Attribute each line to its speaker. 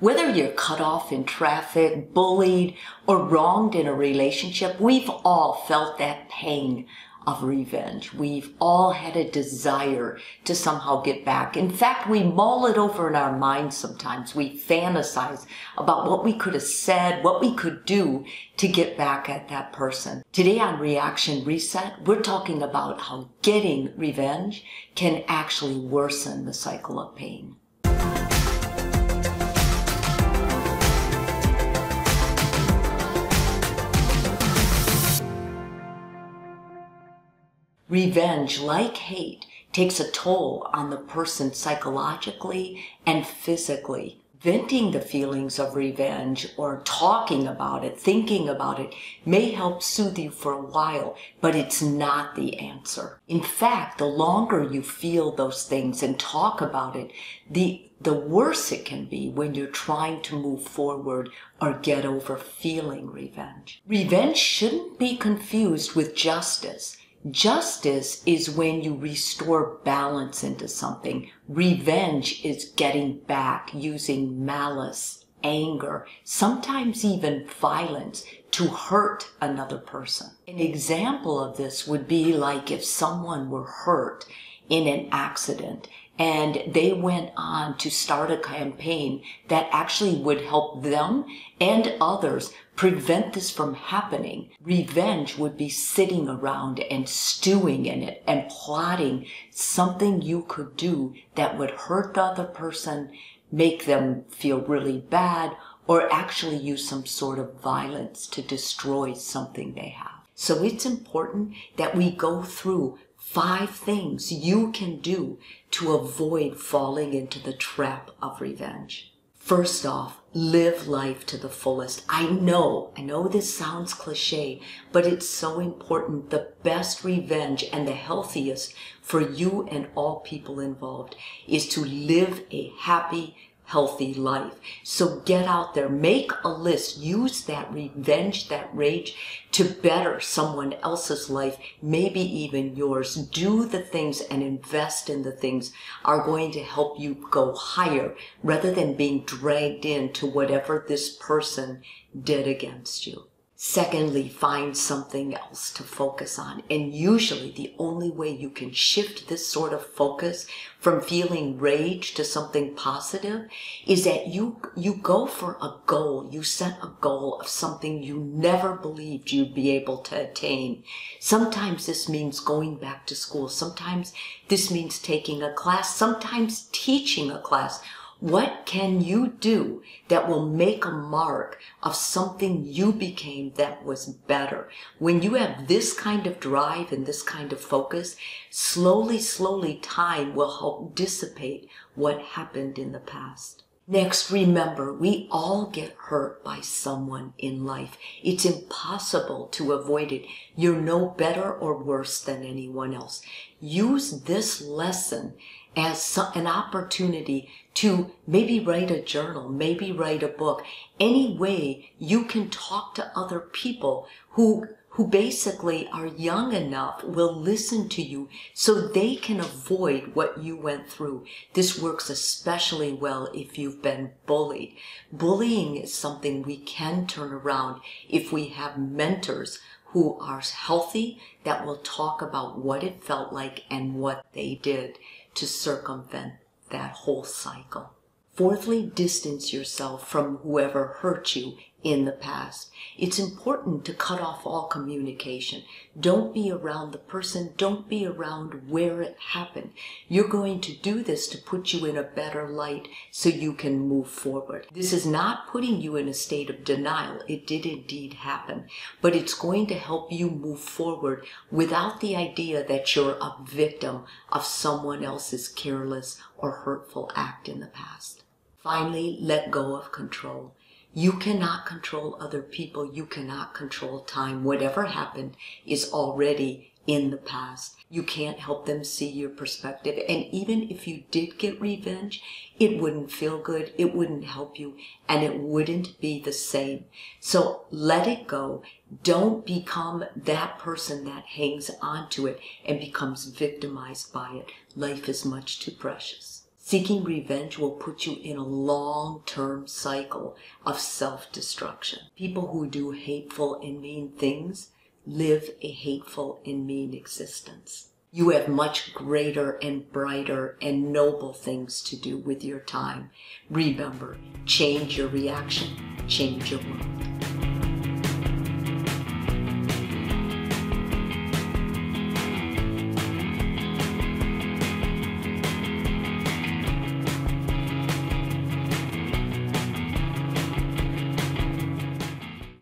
Speaker 1: Whether you're cut off in traffic, bullied, or wronged in a relationship, we've all felt that pain of revenge. We've all had a desire to somehow get back. In fact, we mull it over in our minds sometimes. We fantasize about what we could have said, what we could do to get back at that person. Today on Reaction Reset, we're talking about how getting revenge can actually worsen the cycle of pain. Revenge, like hate, takes a toll on the person psychologically and physically. Venting the feelings of revenge or talking about it, thinking about it, may help soothe you for a while, but it's not the answer. In fact, the longer you feel those things and talk about it, the, the worse it can be when you're trying to move forward or get over feeling revenge. Revenge shouldn't be confused with justice. Justice is when you restore balance into something. Revenge is getting back using malice, anger, sometimes even violence to hurt another person. An example of this would be like if someone were hurt in an accident and they went on to start a campaign that actually would help them and others prevent this from happening. Revenge would be sitting around and stewing in it and plotting something you could do that would hurt the other person, make them feel really bad, or actually use some sort of violence to destroy something they have. So it's important that we go through five things you can do to avoid falling into the trap of revenge. First off, live life to the fullest. I know, I know this sounds cliche, but it's so important. The best revenge and the healthiest for you and all people involved is to live a happy, healthy life. So get out there, make a list, use that revenge, that rage to better someone else's life, maybe even yours. Do the things and invest in the things are going to help you go higher rather than being dragged into whatever this person did against you. Secondly, find something else to focus on. And usually the only way you can shift this sort of focus from feeling rage to something positive is that you, you go for a goal. You set a goal of something you never believed you'd be able to attain. Sometimes this means going back to school. Sometimes this means taking a class. Sometimes teaching a class what can you do that will make a mark of something you became that was better? When you have this kind of drive and this kind of focus, slowly, slowly time will help dissipate what happened in the past. Next, remember, we all get hurt by someone in life. It's impossible to avoid it. You're no better or worse than anyone else. Use this lesson as an opportunity to maybe write a journal, maybe write a book. Any way you can talk to other people who who basically are young enough will listen to you so they can avoid what you went through. This works especially well if you've been bullied. Bullying is something we can turn around if we have mentors who are healthy that will talk about what it felt like and what they did to circumvent that whole cycle. Fourthly, distance yourself from whoever hurt you in the past. It's important to cut off all communication. Don't be around the person. Don't be around where it happened. You're going to do this to put you in a better light so you can move forward. This is not putting you in a state of denial. It did indeed happen, but it's going to help you move forward without the idea that you're a victim of someone else's careless or hurtful act in the past. Finally, let go of control. You cannot control other people. You cannot control time. Whatever happened is already in the past. You can't help them see your perspective. And even if you did get revenge, it wouldn't feel good. It wouldn't help you and it wouldn't be the same. So let it go. Don't become that person that hangs on to it and becomes victimized by it. Life is much too precious. Seeking revenge will put you in a long term cycle of self destruction. People who do hateful and mean things live a hateful and mean existence. You have much greater and brighter and noble things to do with your time. Remember, change your reaction, change your world.